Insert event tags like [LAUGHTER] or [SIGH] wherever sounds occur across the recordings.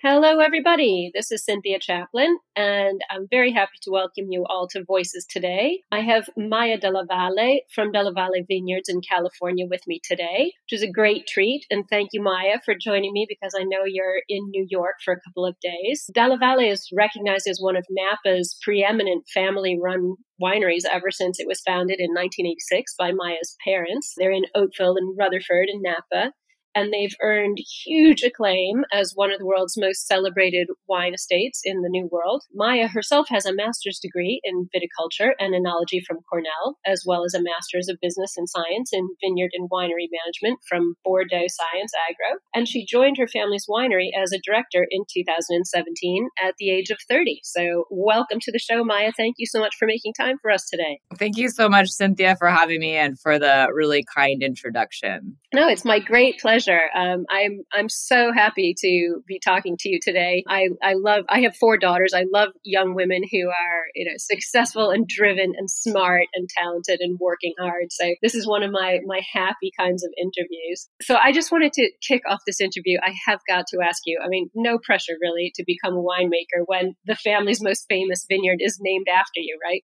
Hello, everybody. This is Cynthia Chaplin, and I'm very happy to welcome you all to Voices today. I have Maya Dalla Valle from Dalla Valle Vineyards in California with me today, which is a great treat. And thank you, Maya, for joining me because I know you're in New York for a couple of days. Dalla Valle is recognized as one of Napa's preeminent family run wineries ever since it was founded in 1986 by Maya's parents. They're in Oakville and Rutherford in Napa and they've earned huge acclaim as one of the world's most celebrated wine estates in the New World. Maya herself has a master's degree in viticulture and enology from Cornell, as well as a master's of business and science in vineyard and winery management from Bordeaux Science Agro. And she joined her family's winery as a director in 2017 at the age of 30. So, welcome to the show, Maya. Thank you so much for making time for us today. Thank you so much, Cynthia, for having me and for the really kind introduction. No, it's my great pleasure pleasure. Um, I'm I'm so happy to be talking to you today. I I love. I have four daughters. I love young women who are you know successful and driven and smart and talented and working hard. So this is one of my my happy kinds of interviews. So I just wanted to kick off this interview. I have got to ask you. I mean, no pressure really to become a winemaker when the family's most famous vineyard is named after you, right?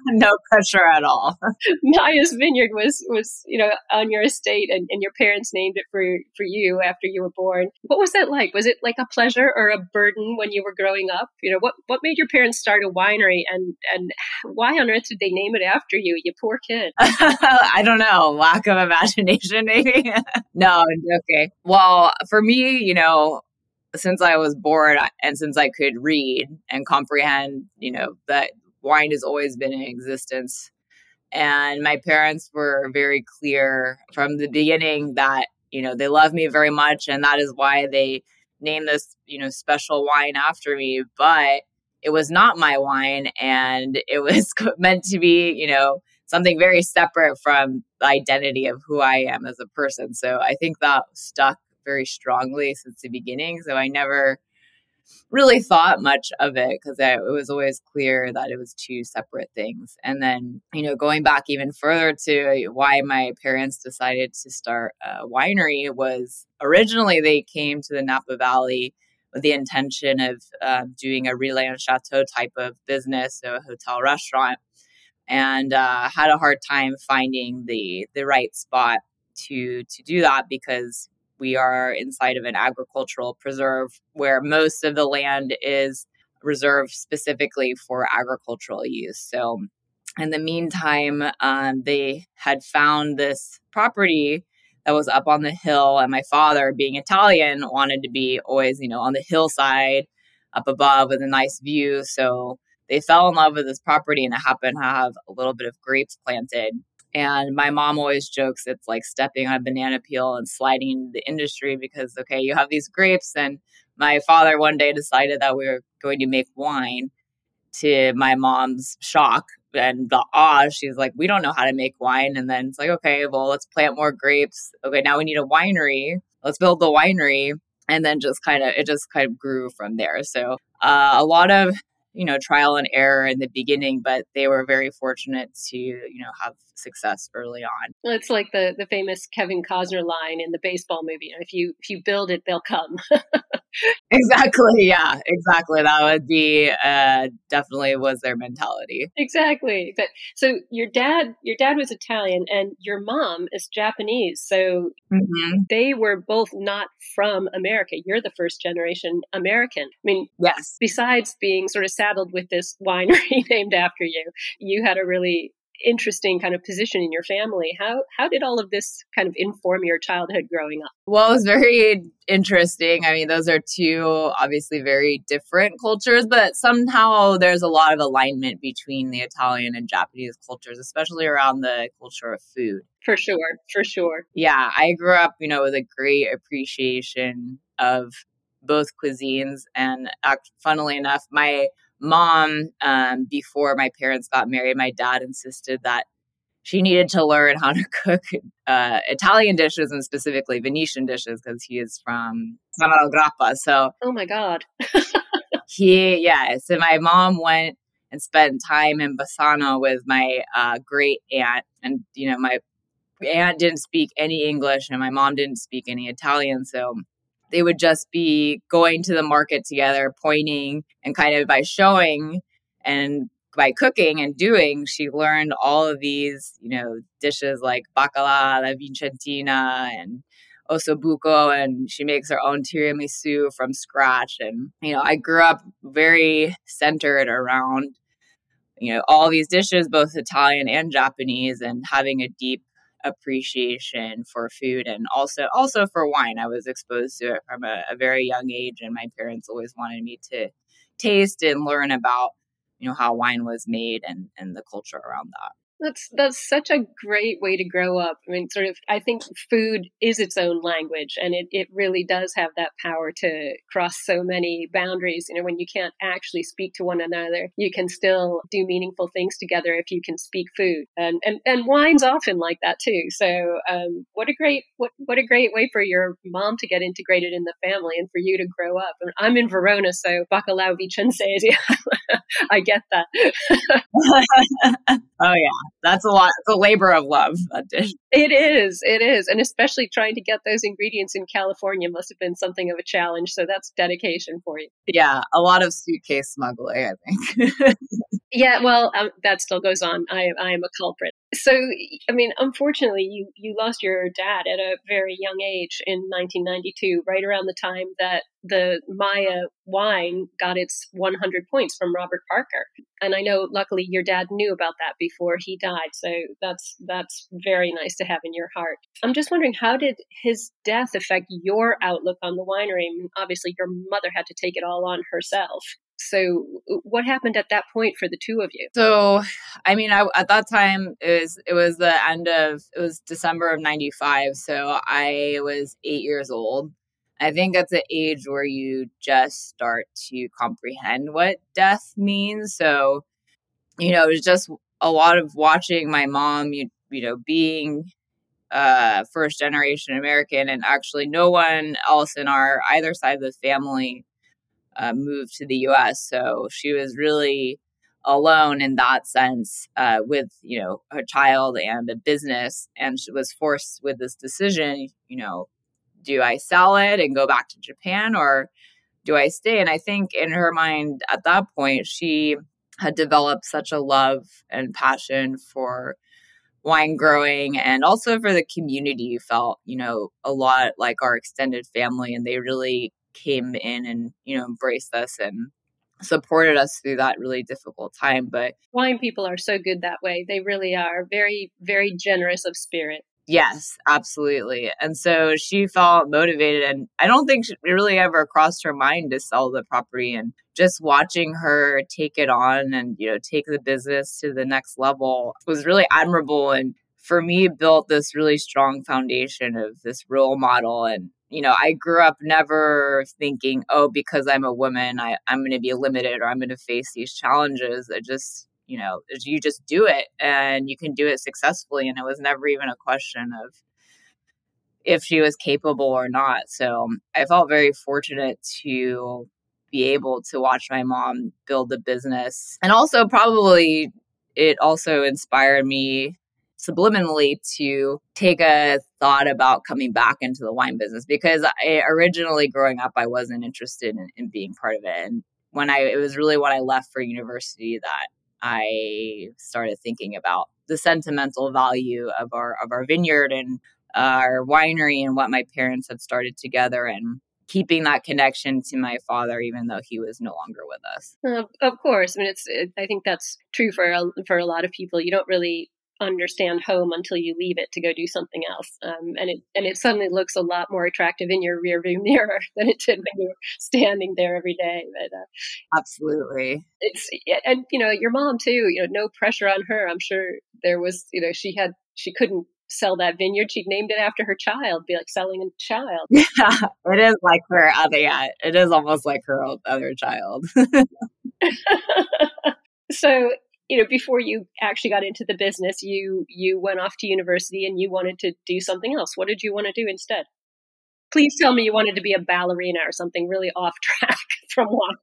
[LAUGHS] no pressure at all. [LAUGHS] Maya's vineyard was was you know on your estate, and, and your parents named it for for you after you were born. What was that like? Was it like a pleasure or a burden when you were growing up? You know, what what made your parents start a winery and and why on earth did they name it after you? You poor kid. [LAUGHS] I don't know, lack of imagination maybe. [LAUGHS] no, okay. Well, for me, you know, since I was born and since I could read and comprehend, you know, that wine has always been in existence. And my parents were very clear from the beginning that you know they love me very much and that is why they named this you know special wine after me but it was not my wine and it was [LAUGHS] meant to be you know something very separate from the identity of who i am as a person. So i think that stuck very strongly since the beginning so i never really thought much of it because it was always clear that it was two separate things. And then, you know, going back even further to why my parents decided to start a winery was originally they came to the Napa Valley with the intention of uh, doing a Relais and Chateau type of business, so a hotel restaurant, and uh, had a hard time finding the the right spot to to do that because we are inside of an agricultural preserve where most of the land is reserved specifically for agricultural use. So, in the meantime, um, they had found this property that was up on the hill, and my father, being Italian, wanted to be always, you know, on the hillside up above with a nice view. So they fell in love with this property, and it happened to have a little bit of grapes planted. And my mom always jokes it's like stepping on a banana peel and sliding into the industry because, okay, you have these grapes. And my father one day decided that we were going to make wine to my mom's shock and the awe. She's like, we don't know how to make wine. And then it's like, okay, well, let's plant more grapes. Okay, now we need a winery. Let's build the winery. And then just kind of, it just kind of grew from there. So uh, a lot of you know trial and error in the beginning but they were very fortunate to you know have success early on well, it's like the the famous kevin costner line in the baseball movie if you if you build it they'll come [LAUGHS] exactly. Yeah, exactly. That would be uh, definitely was their mentality. Exactly. But so your dad, your dad was Italian, and your mom is Japanese. So mm-hmm. they were both not from America. You're the first generation American. I mean, yes. Besides being sort of saddled with this winery [LAUGHS] named after you, you had a really interesting kind of position in your family. How how did all of this kind of inform your childhood growing up? Well, it was very interesting. I mean, those are two obviously very different cultures, but somehow there's a lot of alignment between the Italian and Japanese cultures, especially around the culture of food. For sure, for sure. Yeah, I grew up, you know, with a great appreciation of both cuisines and funnily enough, my mom, um, before my parents got married, my dad insisted that she needed to learn how to [LAUGHS] cook uh, Italian dishes and specifically Venetian dishes because he is from Samarol Grappa. So, oh my god, [LAUGHS] he yeah. So my mom went and spent time in Bassano with my uh, great aunt, and you know my aunt didn't speak any English and my mom didn't speak any Italian, so they would just be going to the market together, pointing and kind of by showing and by cooking and doing, she learned all of these, you know, dishes like bacala, la vicentina, and ossobuco, and she makes her own tiramisu from scratch. And, you know, I grew up very centered around, you know, all these dishes, both Italian and Japanese, and having a deep appreciation for food and also also for wine. I was exposed to it from a, a very young age, and my parents always wanted me to taste and learn about you know how wine was made and and the culture around that. That's that's such a great way to grow up. I mean, sort of. I think food is its own language, and it it really does have that power to cross so many boundaries. You know, when you can't actually speak to one another, you can still do meaningful things together if you can speak food. And and and wine's often like that too. So, um, what a great what what a great way for your mom to get integrated in the family and for you to grow up. I mean, I'm in Verona, so bacalao vicenzese. [LAUGHS] I get that. [LAUGHS] oh yeah that's a lot. It's a labor of love. That dish. It is. It is, and especially trying to get those ingredients in California must have been something of a challenge. So that's dedication for you. Yeah, a lot of suitcase smuggling, I think. [LAUGHS] yeah, well, um, that still goes on. I I am a culprit so i mean unfortunately you you lost your dad at a very young age in 1992 right around the time that the maya wine got its 100 points from robert parker. And i know luckily your dad knew about that before he died so that's that's very nice to have in your heart. I'm just wondering how did his death affect your outlook on the winery? I mean, obviously your mother had to take it all on herself so, what happened at that point for the two of you? So, I mean, I, at that time it was it was the end of it was December of '95. So I was eight years old. I think that's the age where you just start to comprehend what death means. So, you know, it was just a lot of watching my mom, you you know, being uh, first generation American, and actually no one else in our either side of the family uh, moved to the US. So she was really alone in that sense uh, with, you know, her child and a business. And she was forced with this decision, you know, do I sell it and go back to Japan or do I stay? And I think in her mind at that point, she had developed such a love and passion for wine growing and also for the community felt you know a lot like our extended family and they really came in and you know embraced us and supported us through that really difficult time but wine people are so good that way. They really are. Very very generous of spirit. Yes absolutely. And so she felt motivated and i don't think it really ever crossed her mind to sell the property and just watching her take it on and you know take the business to the next level was really admirable and for me built this really strong foundation of this role model and you know, I grew up never thinking, oh, because I'm a woman, I, I'm going to be limited or I'm going to face these challenges. I just, you know, you just do it and you can do it successfully. And it was never even a question of if she was capable or not. So I felt very fortunate to be able to watch my mom build the business. And also, probably, it also inspired me subliminally to take a thought about coming back into the wine business because I originally growing up I wasn't interested in, in being part of it and when I it was really when I left for university that I started thinking about the sentimental value of our of our vineyard and our winery and what my parents had started together and keeping that connection to my father even though he was no longer with us. Uh, of course, I mean it's it, I think that's true for a, for a lot of people. You don't really understand home until you leave it to go do something else. Um, and it and it suddenly looks a lot more attractive in your rearview [LAUGHS] mirror than it did when you were standing there every day. But uh, absolutely, it's and you know your mom too. You know, no pressure on her. I'm sure there was. You know, she had she couldn't sell that vineyard. She named it after her child, be like selling a child. Yeah, [LAUGHS] it is like her other. Yeah, it is almost like her other child. [LAUGHS] so you know before you actually got into the business you you went off to university and you wanted to do something else. What did you want to do instead? Please tell me you wanted to be a ballerina or something really [LAUGHS] off track from one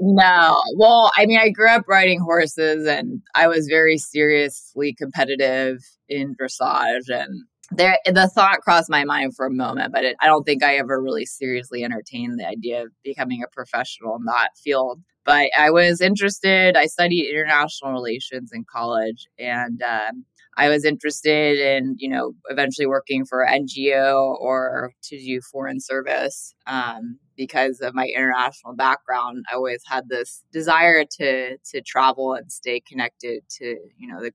no. Well i mean i grew up riding horses and i was very seriously competitive in dressage and there the thought crossed my mind for a moment but it, i don't think i ever really seriously entertained the idea of becoming a professional in that field but I was interested. I studied international relations in college, and um, I was interested in, you know, eventually working for NGO or to do foreign service um, because of my international background. I always had this desire to to travel and stay connected to, you know, the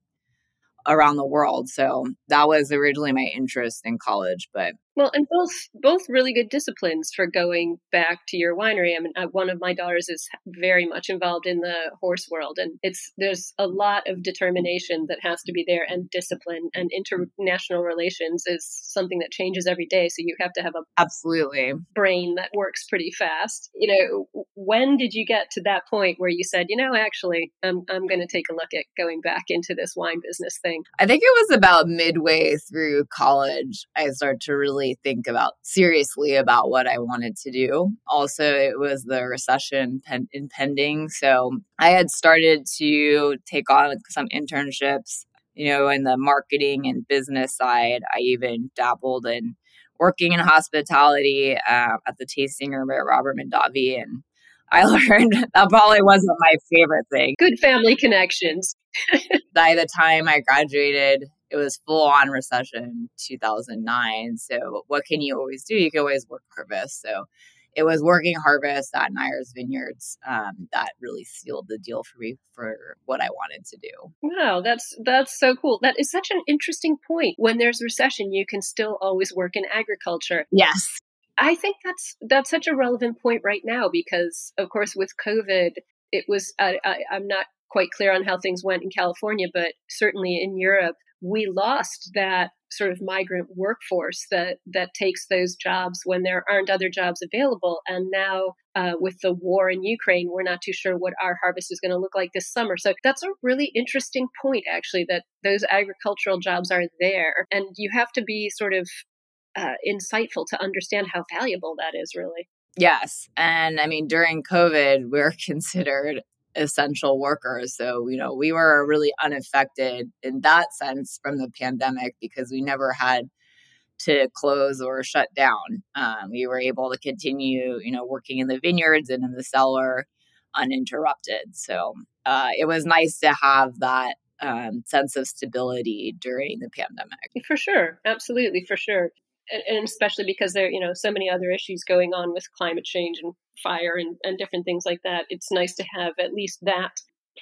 around the world. So that was originally my interest in college, but well, and both both really good disciplines for going back to your winery. I mean, one of my daughters is very much involved in the horse world, and it's there's a lot of determination that has to be there, and discipline, and international relations is something that changes every day. So you have to have a absolutely brain that works pretty fast. You know, when did you get to that point where you said, you know, actually, I'm I'm going to take a look at going back into this wine business thing? I think it was about midway through college I started to really think about seriously about what I wanted to do. Also, it was the recession pen- impending. So I had started to take on some internships, you know, in the marketing and business side. I even dabbled in working in hospitality uh, at the tasting room at Robert Mondavi and I [LAUGHS] learned that probably wasn't my favorite thing. Good family connections. [LAUGHS] By the time I graduated, it was full on recession 2009 so what can you always do you can always work harvest so it was working harvest at Nyers Vineyards um, that really sealed the deal for me for what I wanted to do. Wow, that's that's so cool. That is such an interesting point. When there's recession, you can still always work in agriculture. Yes. I think that's that's such a relevant point right now because, of course, with COVID, it was I, I, I'm not quite clear on how things went in California, but certainly in Europe, we lost that sort of migrant workforce that that takes those jobs when there aren't other jobs available. And now, uh, with the war in Ukraine, we're not too sure what our harvest is going to look like this summer. So that's a really interesting point, actually, that those agricultural jobs are there, and you have to be sort of uh, insightful to understand how valuable that is, really. Yes. And I mean, during COVID, we're [LAUGHS] considered essential workers. So, you know, we were really unaffected in that sense from the pandemic because we never had to close or shut down. Um, we were able to continue, you know, working in the vineyards and in the cellar uninterrupted. So uh, it was nice to have that um, sense of stability during the pandemic. For sure. Absolutely. For sure and especially because there you know so many other issues going on with climate change and fire and, and different things like that it's nice to have at least that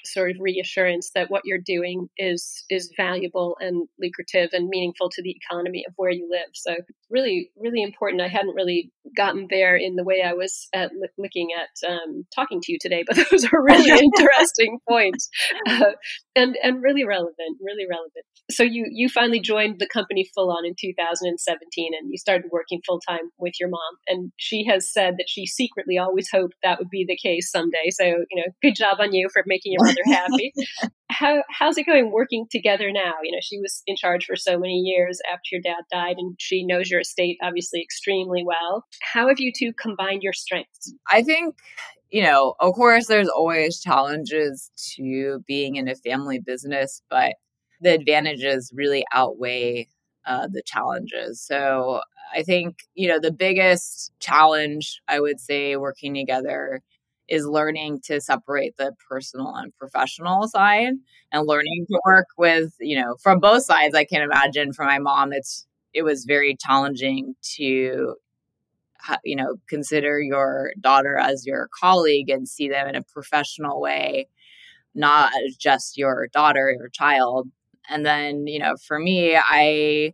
sort of reassurance that what you're doing is is valuable and lucrative and meaningful to the economy of where you live. So really, really important. I hadn't really gotten there in the way I was at looking at um, talking to you today, [LAUGHS] but those are really [LAUGHS] interesting points uh, and and really relevant, really relevant. So you you finally joined the company full on in 2017, and you started working full time with your mom. And she has said that she secretly always hoped that would be the case someday. So you know, good job on you for making your mother happy. How how's it going working together now? You know, she was in charge for so many years after your dad died, and she knows your estate obviously extremely well. How have you two combined your strengths? I think you know, of course, there's always challenges to being in a family business, but the advantages really outweigh uh, the challenges. So I think, you know, the biggest challenge I would say working together is learning to separate the personal and professional side and learning to work with, you know, from both sides. I can imagine for my mom, it's, it was very challenging to, you know, consider your daughter as your colleague and see them in a professional way, not just your daughter, your child. And then, you know, for me, I,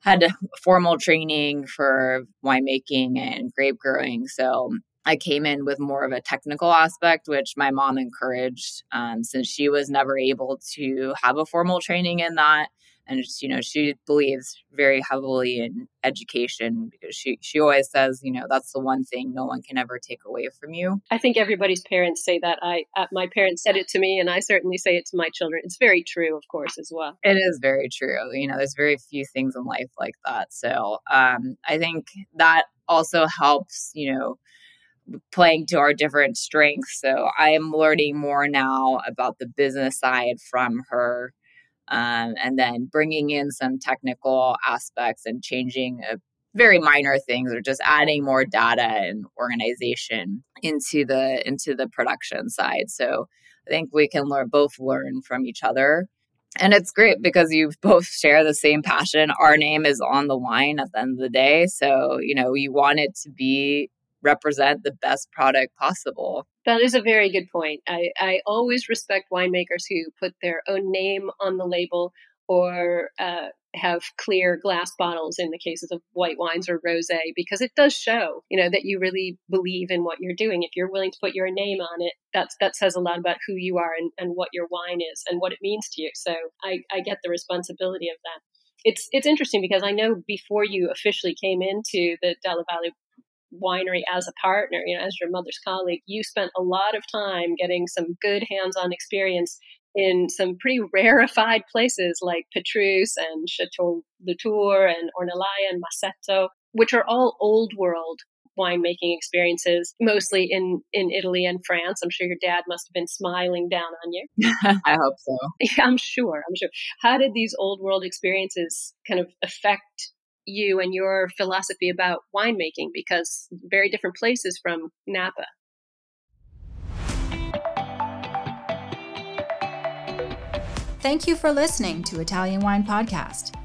had [LAUGHS] formal training for winemaking and grape growing. So I came in with more of a technical aspect, which my mom encouraged um, since she was never able to have a formal training in that. And you know, she believes very heavily in education because she she always says, you know, that's the one thing no one can ever take away from you. I think everybody's parents say that. I uh, my parents said it to me, and I certainly say it to my children. It's very true, of course, as well. It is very true. You know, there's very few things in life like that. So um, I think that also helps. You know playing to our different strengths. So I am learning more now about the business side from her. Um, and then bringing in some technical aspects and changing a very minor things or just adding more data and organization into the into the production side so i think we can learn both learn from each other and it's great because you both share the same passion our name is on the line at the end of the day so you know you want it to be represent the best product possible. That is a very good point. I, I always respect winemakers who put their own name on the label or uh, have clear glass bottles in the cases of white wines or rosé because it does show you know that you really believe in what you're doing if you're willing to put your name on it that's that says a lot about who you are and, and what your wine is and what it means to you so I, I get the responsibility of that it's it's interesting because I know before you officially came into the Dalla Valle winery as a partner, you know, as your mother's colleague, you spent a lot of time getting some good hands-on experience in some pretty [LAUGHS] rarefied places like Petrus and Chateau Latour and Ornellaia and Masseto, which are all old world winemaking experiences, mostly in, in Italy and France. I'm sure your dad must have been smiling down on you. [LAUGHS] I hope so. [LAUGHS] Yeah, I'm sure. I'm sure. How did these old world experiences kind of affect you and your philosophy about winemaking because very different places from Napa. Thank you for listening to Italian Wine Podcast.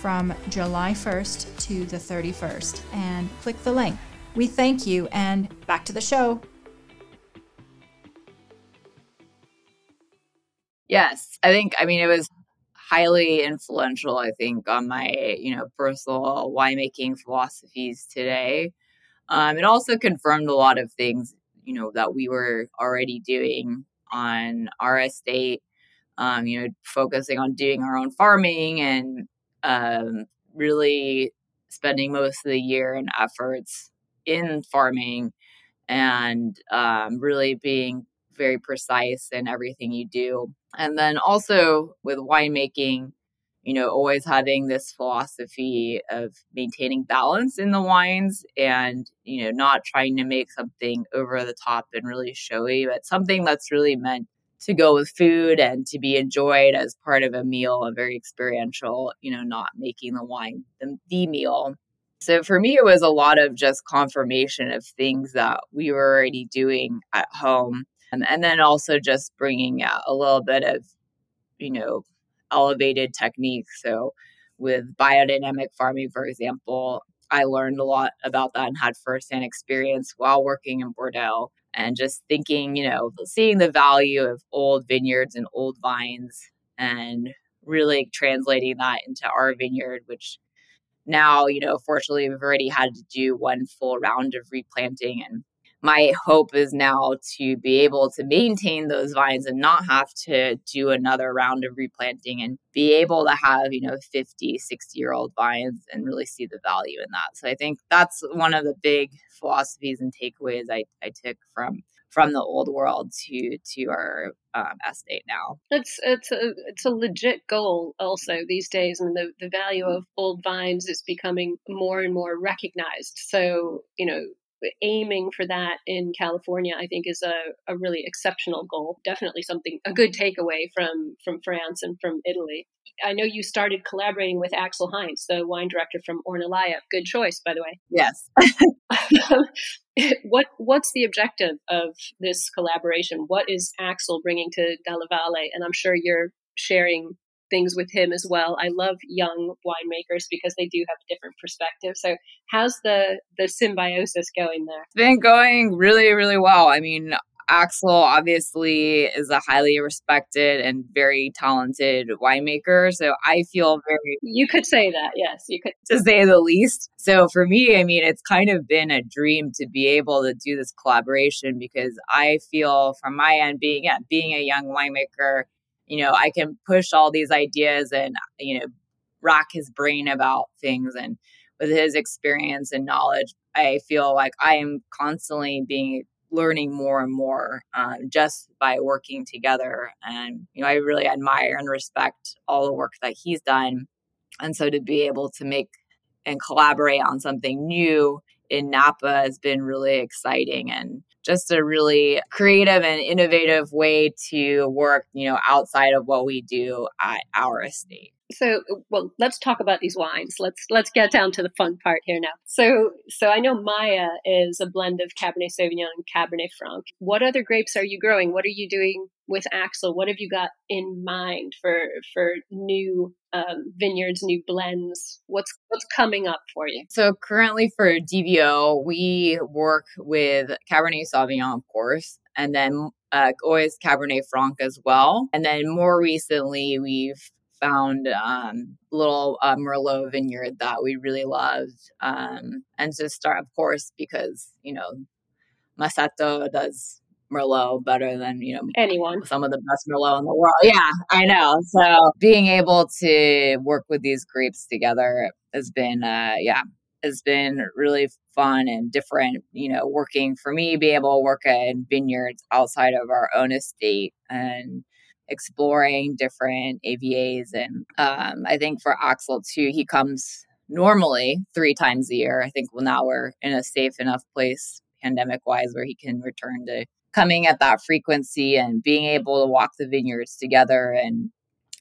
from July 1st to the 31st and click the link. We thank you and back to the show. Yes, I think, I mean, it was highly influential, I think, on my, you know, personal winemaking philosophies today. Um, it also confirmed a lot of things, you know, that we were already doing on our estate um, you know, focusing on doing our own farming and um, really spending most of the year and efforts in farming and um, really being very precise in everything you do. And then also with winemaking, you know, always having this philosophy of maintaining balance in the wines and, you know, not trying to make something over the top and really showy, but something that's really meant to go with food and to be enjoyed as part of a meal, a very experiential, you know, not making the wine the, the meal. So for me, it was a lot of just confirmation of things that we were already doing at home. And, and then also just bringing out a little bit of, you know, elevated technique. So with biodynamic farming, for example, I learned a lot about that and had firsthand experience while working in Bordeaux and just thinking, you know, seeing the value of old vineyards and old vines and really translating that into our vineyard, which now, you know, fortunately, we've already had to do one full round of replanting and my hope is now to be able to maintain those vines and not have to do another round of replanting and be able to have, you know, 50, 60 year old vines and really see the value in that. So I think that's one of the big philosophies and takeaways I, I took from from the old world to to our um, estate now. It's it's a it's a legit goal. Also these days, I mean, the the value of old vines is becoming more and more recognized. So you know, aiming for that in California, I think, is a, a really exceptional goal. Definitely something a good takeaway from from France and from Italy. I know you started collaborating with Axel Heinz, the wine director from Ornellaia. Good choice, by the way. Yes. [LAUGHS] what what's the objective of this collaboration? What is Axel bringing to Dalla Valle? And I'm sure you're sharing things with him as well. I love young winemakers because they do have a different perspective. So how's the the symbiosis going there? It's been going really, really well. I mean, Axel obviously is a highly respected and very talented winemaker. So I feel very. You could say that, yes, you could. To say the least. So for me, I mean, it's kind of been a dream to be able to do this collaboration because I feel from my end, being, yeah, being a young winemaker, you know, I can push all these ideas and, you know, rock his brain about things. And with his experience and knowledge, I feel like I am constantly being learning more and more uh, just by working together. And, you know, I really admire and respect all the work that he's done. And so to be able to make and collaborate on something new in Napa has been really exciting and just a really creative and innovative way to work, you know, outside of what we do at our estate. So, well, let's talk about these wines. Let's let's get down to the fun part here now. So, so I know Maya is a blend of Cabernet Sauvignon and Cabernet Franc. What other grapes are you growing? What are you doing with Axel? What have you got in mind for for new um, vineyards, new blends? What's what's coming up for you? So currently for DVO, we work with Cabernet Sauvignon, of course, and then uh, always Cabernet Franc as well. And then more recently, we've found um, little uh, Merlot vineyard that we really loved. Um, and to start, of course, because, you know, Masseto does Merlot better than, you know, anyone. Some of the best Merlot in the world. Yeah, I know. So being able to work with these grapes together has been, uh, yeah, has been really fun and different, you know, working for me, be able to work in vineyards outside of our own estate and exploring different AVAs. And um, I think for Axel too, he comes normally three times a year. I think well, now we're in a safe enough place pandemic wise where he can return to coming at that frequency and being able to walk the vineyards together and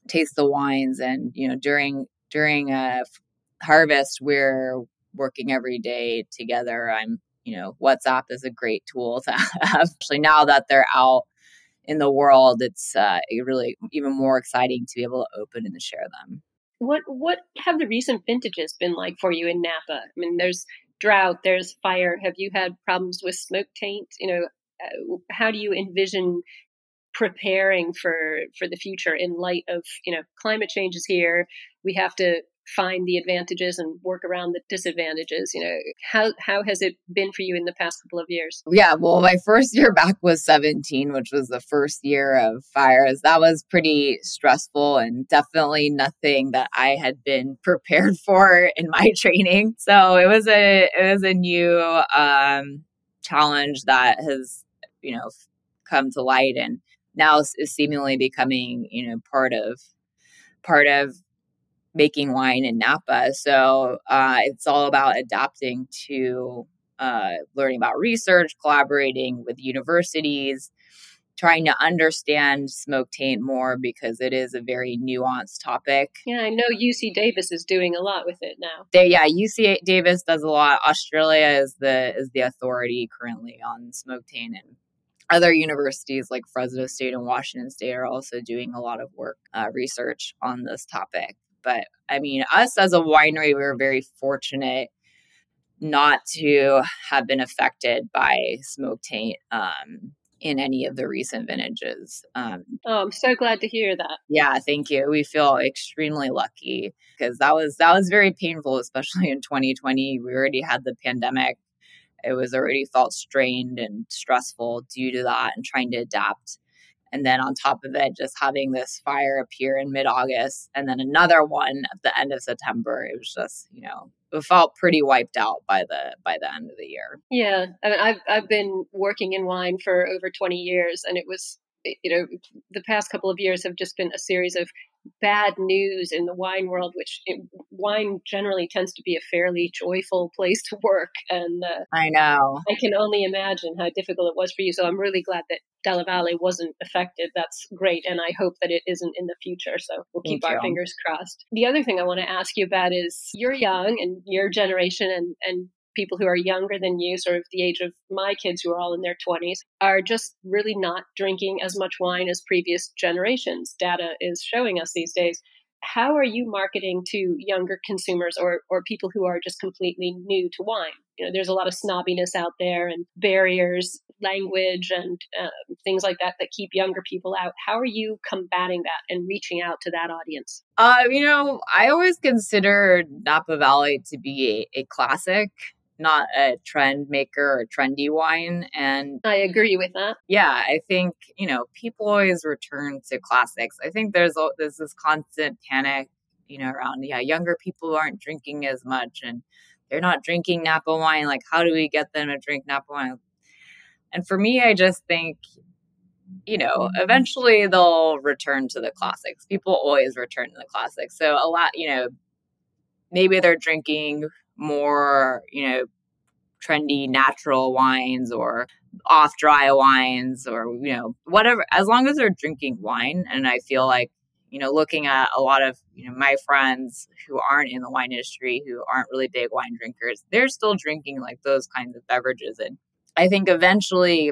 taste the wines and you know during during a harvest we're working every day together i'm you know whatsapp is a great tool to [LAUGHS] have actually now that they're out in the world, it's uh, really even more exciting to be able to open and to share them. What what have the recent vintages been like for you in Napa? I mean, there's drought, there's fire. Have you had problems with smoke taint? You know, uh, how do you envision preparing for for the future in light of you know climate change is here? We have to find the advantages and work around the disadvantages you know how how has it been for you in the past couple of years? Yeah well my first year back was 17 which was the first year of fires. That was pretty stressful and definitely nothing that i had been [LAUGHS] prepared for in my [LAUGHS] training. So it was a it was a new um challenge that has you know come to light and now is seemingly becoming you know part of part of making wine in Napa. So uh, it's all about adapting to uh, learning about research, collaborating with universities, trying to understand smoke taint more because it is a very nuanced topic. Yeah, I know UC Davis is doing a lot with it now. They, yeah, UC Davis does a lot. Australia is the is the authority currently on smoke taint and other universities like Fresno State and Washington State are also doing a lot of work, uh, research on this topic. But I mean, us as a winery, we were very fortunate not to have been affected by smoke taint um, in any of the recent vintages. Um, oh, I'm so glad to hear that. Yeah, thank you. We feel extremely lucky because that was that was very painful, especially in 2020. We already had the pandemic, it was already felt strained and stressful due to that and trying to adapt. And then on top of it, just having this fire appear in mid August and then another one at the end of September. It was just, you know, it felt pretty wiped out by the by the end of the year. Yeah. I mean I've I've been working in wine for over 20 years and it was you know the past couple of years have just been a series of bad news in the wine world, which it, wine generally tends to be a fairly joyful [LAUGHS] place to work. And uh, I know. I can only imagine how difficult it was for you. So I'm really glad that Dalla Valle wasn't affected. That's great. And I hope that it isn't in the future. So we'll keep Thank our you. fingers crossed. The other thing I want to ask you about is you're young and your generation and, and people who are younger than you, sort of the age of my kids who are all in their 20s, are just really not drinking as much wine as previous generations. Data is showing us these days. How are you marketing to younger consumers or, or people who are just completely new to wine? You know, there's a lot of snobbiness out there and barriers, language, and uh, things like that that keep younger people out. How are you combating that and reaching out to that audience? Uh, you know, I always consider Napa Valley to be a, a classic not a trend maker or trendy wine. And I agree with that. Yeah, I think, you know, people always return to classics. I think there's, there's this constant panic, you know, around, yeah, younger people aren't drinking as much and they're not drinking Napa wine. Like, how do we get them to drink Napa wine? And for me, I just think, you know, eventually they'll return to the classics. People always return to the classics. So a lot, you know, maybe they're drinking more, you know, trendy natural wines or off dry wines or, you know, whatever, as long as they're drinking wine. And I feel like, you know, looking at a lot of, you know, my friends who aren't in the wine industry, who aren't really big wine drinkers, they're still drinking like those kinds of beverages. And I think eventually,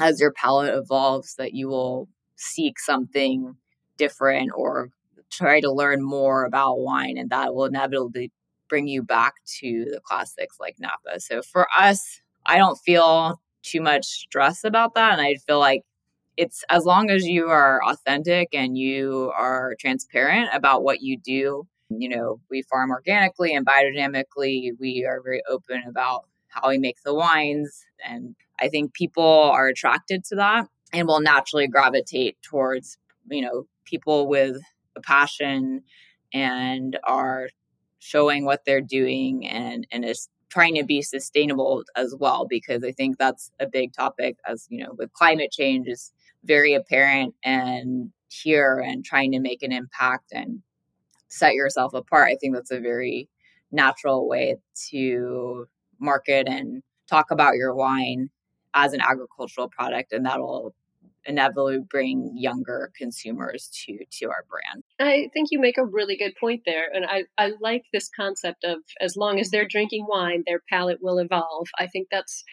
as your palate evolves, that you will seek something different or try to learn more about wine and that will inevitably bring you back to the classics like Napa. So for us, I don't feel too much stress about that. And I feel like it's as long as you are authentic and you are transparent about what you do. You know, we farm organically and biodynamically. We are very open about how we make the wines. And I think people are attracted to that and will naturally gravitate towards, you know, people with a passion and are showing what they're doing and and is trying to be sustainable as well because i think that's a big topic as you know with climate change is very apparent and here and trying to make an impact and set yourself apart i think that's a very natural way to market and talk about your wine as an agricultural product and that'll inevitably bring younger consumers to to our brand. I think you make a really good point there, and I I like this concept of as long as they're drinking wine, their palate will evolve. I think that's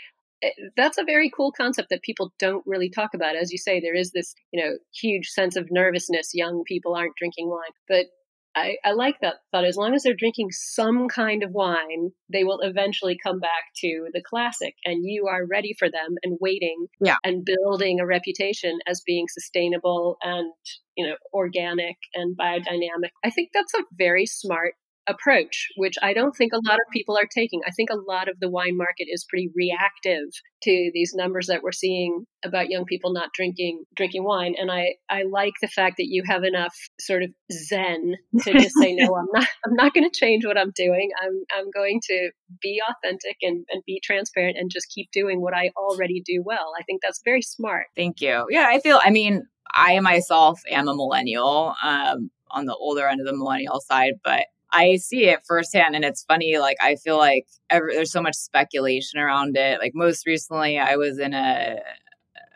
eh, that's a very cool concept that people don't really talk about. As you say, there is this, you know, huge sense of nervousness. Young people aren't drinking wine, but I, I like that thought. As long as they're drinking some kind of wine, they will eventually come back to the classic, and you are ready for them and waiting yeah. and building a reputation as being sustainable and you know organic and biodynamic. I think that's a very smart approach, which I don't think a lot of people are taking. I think a lot of the wine market is pretty reactive to these numbers that we're seeing about young people not drinking drinking wine. And I, I like the fact that you have enough sort of zen to just say, no, I'm not [LAUGHS] I'm not gonna change what I'm doing. I'm I'm going to be authentic and, and be transparent and just keep doing what I already do well. I think that's very smart. Thank you. Yeah, I feel I mean, I myself am a millennial. Um on the older end of the millennial side, but I see it firsthand, and it's funny. Like I feel like every, there's so much speculation around it. Like most recently, I was in a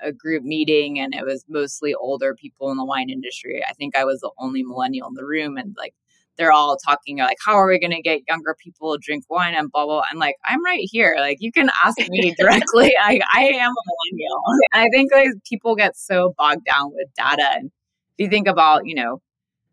a group meeting, and it was mostly older people in the wine industry. I think I was the only millennial in the room, and like they're all talking like, how are we going to get younger people to drink wine and blah blah. I'm like, I'm right here. Like you can ask me [LAUGHS] directly. I I am a millennial. And I think like people get so bogged down with data, and if you think about you know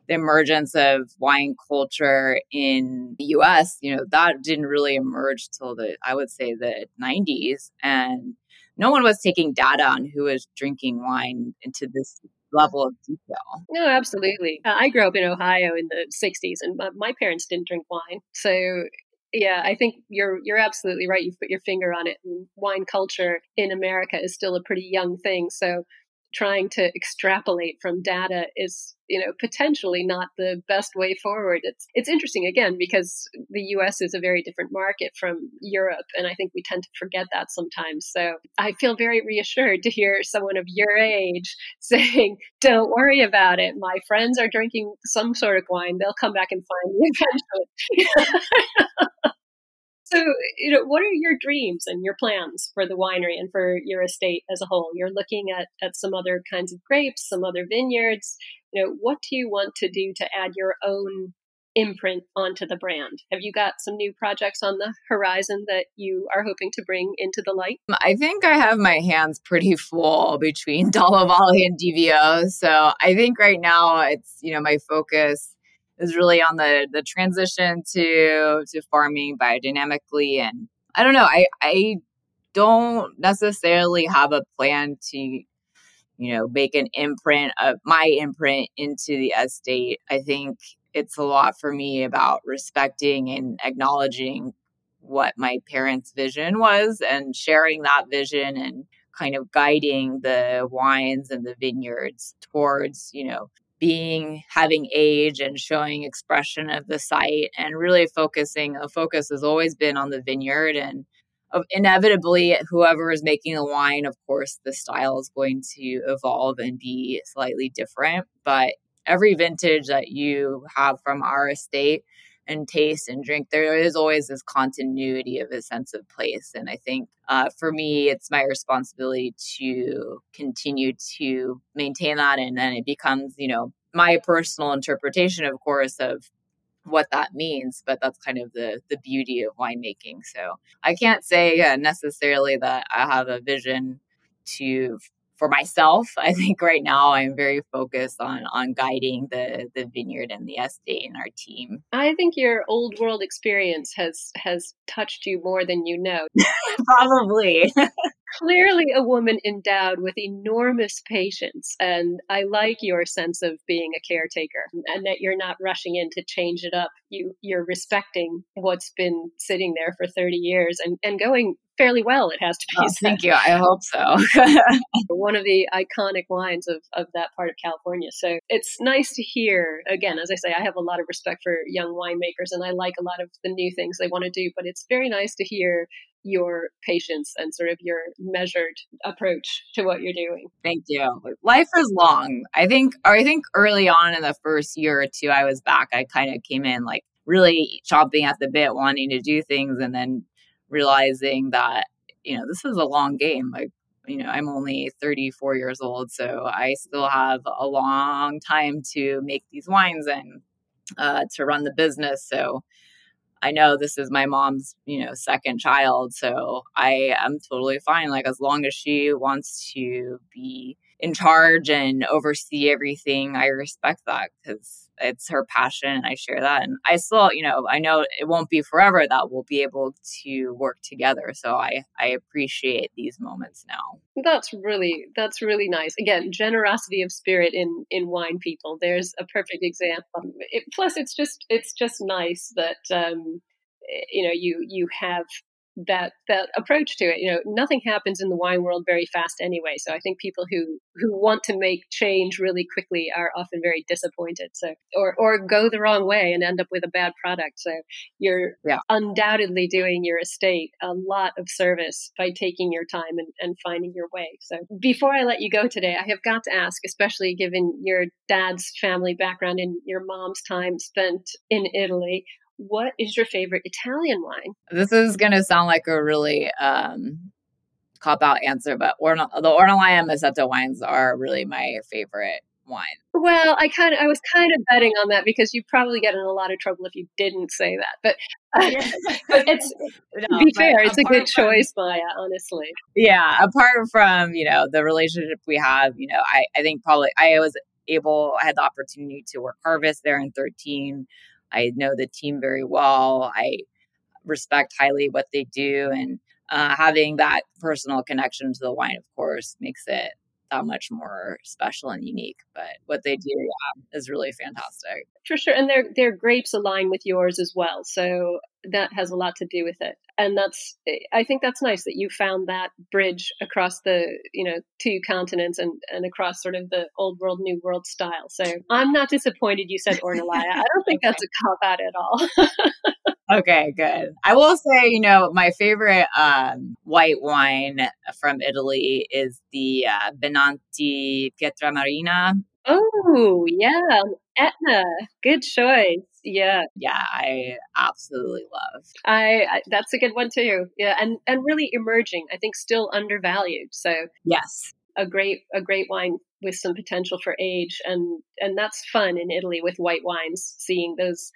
the emergence of wine culture in the US, you know, that didn't really emerge till the, I would say, the 90s. And no one was taking data on who was drinking wine into this level of detail. No, absolutely. Uh, I grew up in Ohio in the 60s, and my, my parents didn't drink wine. So Yeah, I think you're you're absolutely right. You've put your finger on it. Wine culture in America is still a pretty young thing, so trying to extrapolate from data is you know potentially not the best way forward. It's it's interesting again because the US is a very different market from Europe and I think we tend to forget that sometimes. So I feel very reassured to hear someone of your age [LAUGHS] saying don't worry about it. My friends are drinking some sort of wine. They'll come back and find me [LAUGHS] eventually [LAUGHS] So, you know, what are your dreams and your plans for the winery and for your estate as a whole? You're looking at, at some other kinds of grapes, some other vineyards. You know, what do you want to do to add your own imprint onto the brand? Have you got some new projects on the horizon that you are hoping to bring into the light? Mm, I think I have my hands pretty full between [LAUGHS] Dalla Valle and DVO. So I think right now it's, you know, my focus is really on the the transition to to farming biodynamically. And I don't know I I don't necessarily have a plan to you know make an imprint of my imprint into the estate. I think it's a lot for me about respecting and acknowledging what my parents vision was and sharing that vision and kind of guiding the wines and the vineyards towards you know being having age and showing expression of the site and really focusing a focus has always been on the vineyard and inevitably whoever is making the wine of course the style is going to evolve and be slightly different but every vintage that you have from our estate and taste and drink, there is always this continuity of a sense of place. And I think uh, for me, it's my responsibility to continue to maintain that. And then it becomes, you know, my personal interpretation, of course, of what that means but that's kind of the the beauty of winemaking so i can't say uh, necessarily that i have a vision to for myself, I think right now I'm very focused on on guiding the the vineyard and the estate and our team. I think your old world experience has has touched you more than you know. [LAUGHS] Probably. [LAUGHS] Clearly a woman endowed with enormous patience and I like your sense of being a caretaker and that you're not rushing in to change it up. You you're respecting what's been sitting there for 30 years and and going fairly well, it has to be. Oh, thank you. I hope so. [LAUGHS] One of the iconic wines of, of that part of California. So it's nice to hear, again, as I say, I have a lot of respect for young winemakers and I like a lot of the new things they want to do, but it's very nice to hear your patience and sort of your measured approach to what you're doing. Thank you. Life is long. I think I think early on in the first year or two I was back, I kind of came in like really chomping at the bit wanting to do things and then realizing that you know this is a long game like you know i'm only 34 years old so i still have a long time to make these wines and uh, to run the business so i know this is my mom's you know second child so i am totally fine like as long as she wants to be in charge and oversee everything i respect that because it's her passion and I share that. And I still, you know, I know it won't be forever that we'll be able to work together. So I, I appreciate these moments now. That's really, that's really nice. Again, generosity of spirit in, in wine people. There's a perfect example. It, plus it's just, it's just nice that, um, you know, you, you have that that approach to it. You know, nothing happens in the wine world very fast anyway. So I think people who who want to make change really quickly are often very disappointed. So or or go the wrong way and end up with a bad product. So you're yeah. undoubtedly doing your estate a lot of service by taking your time and, and finding your way. So before I let you go today, I have got to ask, especially given your dad's family background and your mom's time spent in Italy, what is your favorite Italian wine? This is going to sound like a really um, cop out answer, but Orna, the Ornellaia Masseto wines are really my favorite wine. Well, I kind of I was kind of betting on that because you probably get in a lot of trouble if you didn't say that. But, [LAUGHS] uh, but it's [LAUGHS] no, to be fair, it's a good from, choice, Maya. Honestly, yeah. Apart from you know the relationship we have, you know, I I think probably I was able I had the opportunity to work harvest there in thirteen. I know the team very well. I respect highly what they do. And uh, having that personal connection to the wine, of course, makes it that much more special and unique. But what they do yeah, is really fantastic. Sure. And their their grapes align with yours as well. So that has a lot to do with it. And that's, I think that's nice that you found that bridge across the, you know, two continents and, and across sort of the old world, new world style. So I'm not disappointed you said Ornellaia. I don't think that's a [LAUGHS] cop out at all. [LAUGHS] okay, good. I will say, you know, my favorite um, white wine from Italy is the uh, Benanti Pietramarina. Oh, yeah. Etna. Good choice. Yeah. Yeah, I absolutely love. I, I, that's a good one too. Yeah, and and really emerging. I think still undervalued. So Yes. A great a great wine with some potential for age and and that's fun in Italy with white wines seeing those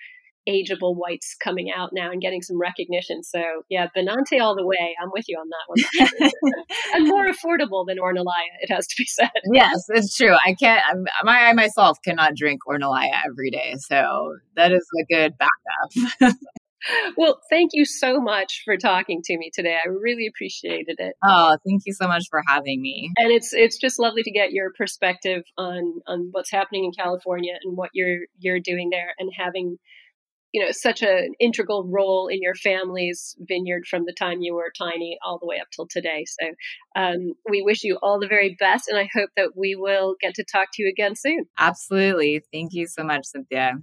ageable whites coming out now and getting some recognition. So yeah, Benanti all the way. I'm with you on that one. [LAUGHS] and more affordable than Ornellaia, it has to be said. Yes, it's true. I can't. My I myself cannot drink Ornellaia every day, so that is a good backup. [LAUGHS] well, thank you so much for talking to me today. I really appreciated it. Oh, thank you so much for having me. And it's it's just lovely to get your perspective on on what's happening in California and what you're you're doing there and having you know such an integral role in your family's vineyard from the time you were tiny all the way up till today. So um, we wish you all the very best and i hope that we will get to talk to you again soon. Absolutely. Thank you so much cynthia.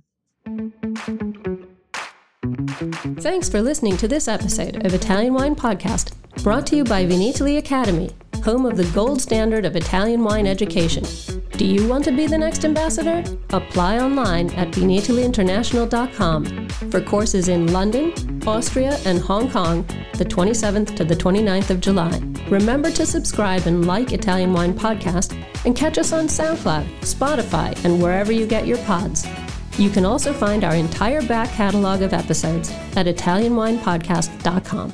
Thanks for listening to this episode of italian wine podcast brought to you by vinitaly academy home of the gold standard of Italian wine education. Do you want to be the next ambassador? Apply online at vinitalyinternational.com for courses in London, Austria, and Hong Kong the 27th to the 29th of July. Remember to subscribe and like Italian Wine Podcast and catch us on SoundCloud, Spotify, and wherever you get your pods. You can also find our entire back catalog of episodes at ItalianWinePodcast.com.